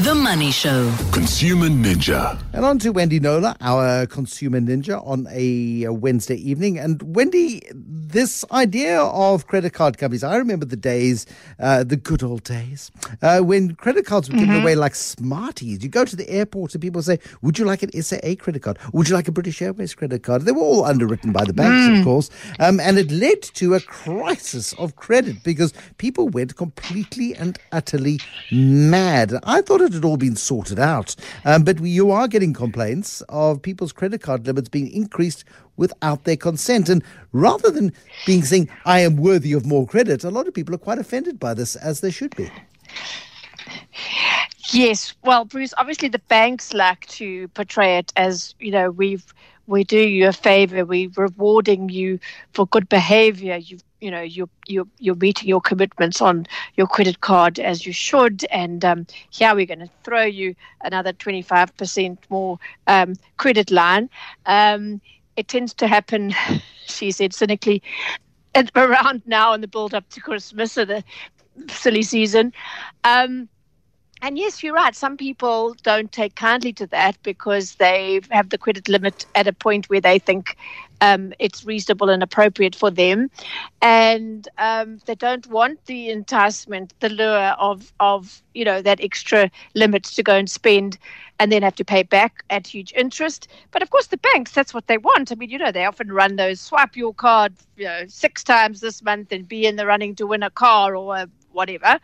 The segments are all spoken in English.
The Money Show. Consumer Ninja. And on to Wendy Knowler, our consumer ninja, on a Wednesday evening. And Wendy, this idea of credit card companies, I remember the days, uh, the good old days, uh, when credit cards were given away like Smarties. You go to the airport and people say, Would you like an SAA credit card? Would you like a British Airways credit card? They were all underwritten by the banks, of course. Um, and it led to a crisis of credit because people went completely and utterly mad. I thought it had all been sorted out. Um, but you are getting complaints of people's credit card limits being increased without their consent. And rather than being saying, I am worthy of more credit, a lot of people are quite offended by this, as they should be. Yes, well, Bruce, obviously the banks like to portray it as, you know, we've we do you a favor, we're rewarding you for good behavior. You you know, you're you're you're meeting your commitments on your credit card as you should, and um, here we're going to throw you another 25% more um, credit line. Um, it tends to happen, she said cynically, around now in the build up to Christmas or the silly season. Um, and yes, you're right. Some people don't take kindly to that because they have the credit limit at a point where they think um, it's reasonable and appropriate for them, and um, they don't want the enticement, the lure of of you know that extra limit to go and spend, and then have to pay back at huge interest. But of course, the banks that's what they want. I mean, you know, they often run those swipe your card, you know, six times this month and be in the running to win a car or a whatever.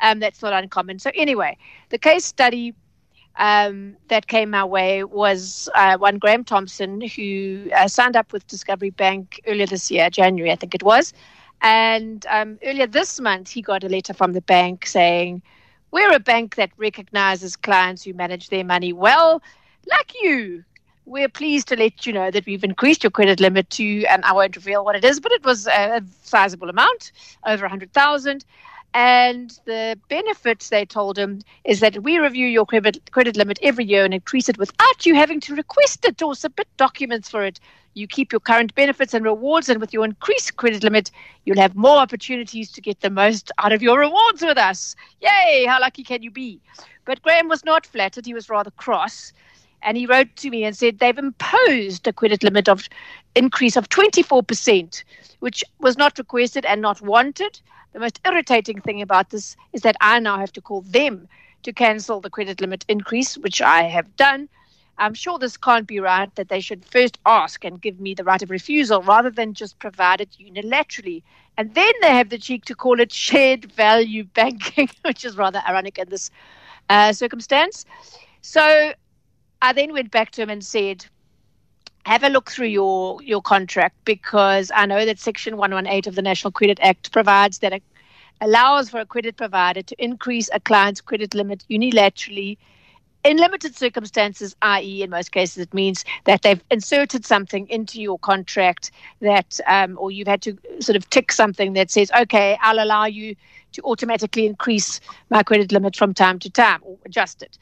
Um, that's not uncommon. So anyway, the case study um, that came our way was uh, one Graham Thompson who uh, signed up with Discovery Bank earlier this year, January, I think it was. And um, earlier this month, he got a letter from the bank saying, We're a bank that recognizes clients who manage their money well, like you. We're pleased to let you know that we've increased your credit limit to, and I won't reveal what it is, but it was a sizable amount, over 100,000. And the benefits they told him is that we review your credit, credit limit every year and increase it without you having to request it or submit documents for it. You keep your current benefits and rewards, and with your increased credit limit, you'll have more opportunities to get the most out of your rewards with us. Yay! How lucky can you be? But Graham was not flattered, he was rather cross. And he wrote to me and said they've imposed a credit limit of increase of 24%, which was not requested and not wanted. The most irritating thing about this is that I now have to call them to cancel the credit limit increase, which I have done. I'm sure this can't be right, that they should first ask and give me the right of refusal rather than just provide it unilaterally. And then they have the cheek to call it shared value banking, which is rather ironic in this uh, circumstance. So I then went back to him and said, have a look through your your contract because I know that Section 118 of the National Credit Act provides that it allows for a credit provider to increase a client's credit limit unilaterally in limited circumstances, i.e., in most cases, it means that they've inserted something into your contract that, um, or you've had to sort of tick something that says, okay, I'll allow you to automatically increase my credit limit from time to time or adjust it.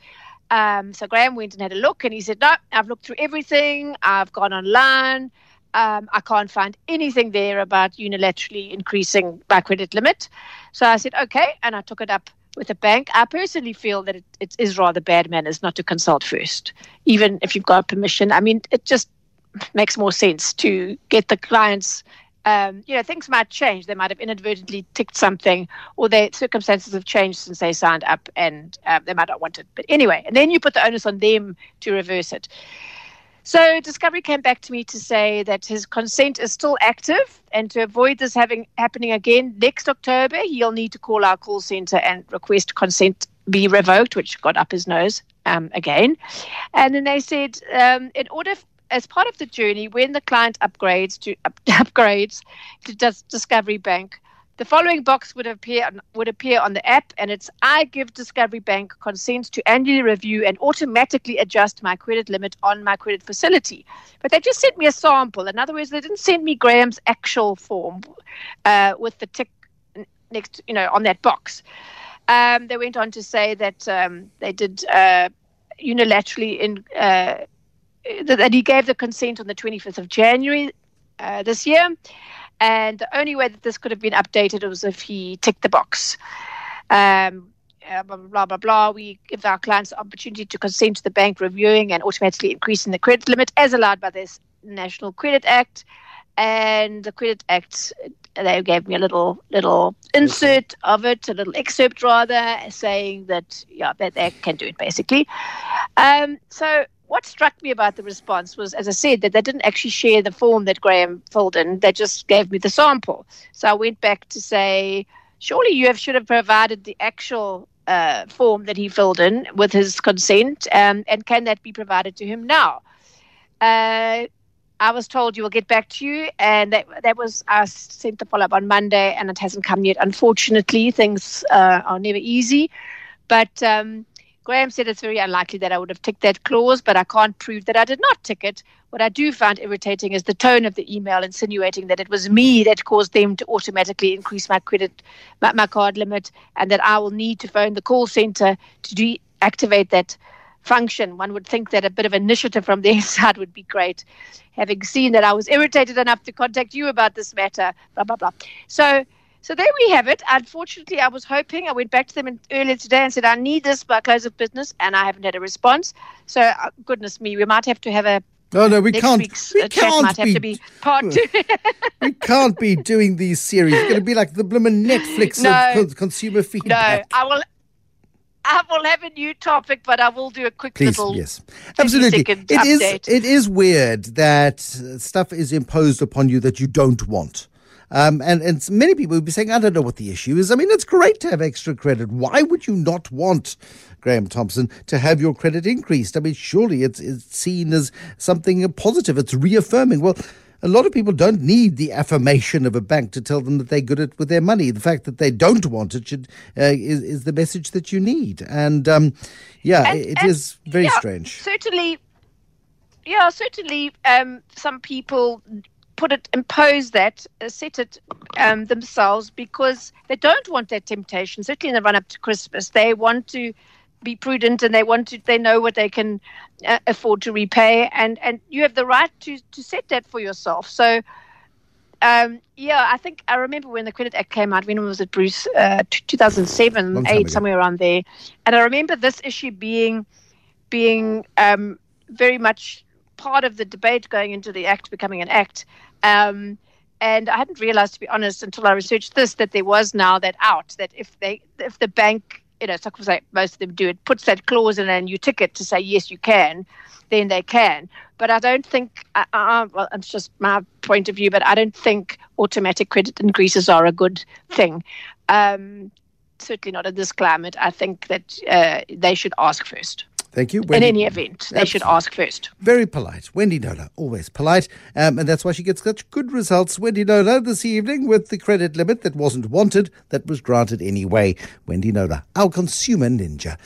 Um, so Graham went and had a look, and he said, "No, I've looked through everything. I've gone online. Um, I can't find anything there about unilaterally increasing my credit limit." So I said, "Okay," and I took it up with the bank. I personally feel that it, it is rather bad manners not to consult first, even if you've got permission. I mean, it just makes more sense to get the client's um, you know, things might change. They might have inadvertently ticked something, or their circumstances have changed since they signed up, and uh, they might not want it. But anyway, and then you put the onus on them to reverse it. So Discovery came back to me to say that his consent is still active, and to avoid this having happening again next October, he'll need to call our call center and request consent be revoked, which got up his nose um, again. And then they said, um, in order as part of the journey, when the client upgrades to up, upgrades to Discovery Bank, the following box would appear would appear on the app, and it's I give Discovery Bank consent to annually review and automatically adjust my credit limit on my credit facility. But they just sent me a sample. In other words, they didn't send me Graham's actual form uh, with the tick next, you know, on that box. Um, they went on to say that um, they did uh, unilaterally in. Uh, that he gave the consent on the 25th of January uh, this year. And the only way that this could have been updated was if he ticked the box. Um, uh, blah, blah, blah, blah. We give our clients the opportunity to consent to the bank reviewing and automatically increasing the credit limit as allowed by this National Credit Act. And the Credit Act, they gave me a little little insert of it, a little excerpt rather, saying that yeah, that they can do it basically. Um, so what struck me about the response was, as I said, that they didn't actually share the form that Graham filled in. They just gave me the sample. So I went back to say, surely you have, should have provided the actual uh, form that he filled in with his consent, um, and can that be provided to him now? Uh, I was told you will get back to you, and that that was I sent the follow up on Monday, and it hasn't come yet. Unfortunately, things uh, are never easy, but. Um, Graham said it's very unlikely that I would have ticked that clause, but I can't prove that I did not tick it. What I do find irritating is the tone of the email insinuating that it was me that caused them to automatically increase my credit, my, my card limit, and that I will need to phone the call center to deactivate that function. One would think that a bit of initiative from their side would be great. Having seen that I was irritated enough to contact you about this matter, blah, blah, blah. So, so there we have it. Unfortunately, I was hoping. I went back to them in, earlier today and said I need this by close of business, and I haven't had a response. So uh, goodness me, we might have to have a. No, no, we next can't. Week's We uh, can't might have be. to be part two. we can't be doing these series. It's going to be like the blooming Netflix No. of con- consumer no. I will. I will have a new topic, but I will do a quick Please, little. yes, absolutely. 30-second It is. update. It is weird that stuff is imposed upon you that you don't want. Um, and, and many people would be saying, I don't know what the issue is. I mean, it's great to have extra credit. Why would you not want, Graham Thompson, to have your credit increased? I mean, surely it's, it's seen as something positive. It's reaffirming. Well, a lot of people don't need the affirmation of a bank to tell them that they're good at with their money. The fact that they don't want it should uh, is, is the message that you need. And um, yeah, And- it and- is very yeah, strange. Certainly, yeah, certainly. Um, some people put it, impose that, uh, set it um, themselves because they don't want that temptation. Certainly in the run up to Christmas, they want to be prudent and they want to. They know what they can uh, afford to repay, and and you have the right to to set that for yourself. So. Um, yeah, I think I remember when the Credit Act came out. When was it, Bruce? Uh, t- 2007, Long eight, ago. somewhere around there. And I remember this issue being being um, very much part of the debate going into the act becoming an act. Um, and I hadn't realized, to be honest, until I researched this, that there was now that out that if they if the bank, you know, like most of them do, it puts that clause in and you tick it to say yes, you can, then they can. But I don't think, uh, uh, well, it's just my point of view, but I don't think automatic credit increases are a good thing. Um, certainly not in this climate. I think that uh, they should ask first. Thank you. In any event, they should ask first. Very polite. Wendy Knowler, always polite. Um, and that's why she gets such good results. Wendy Knowler this evening with the credit limit that wasn't wanted, that was granted anyway. Wendy Knowler, our consumer ninja.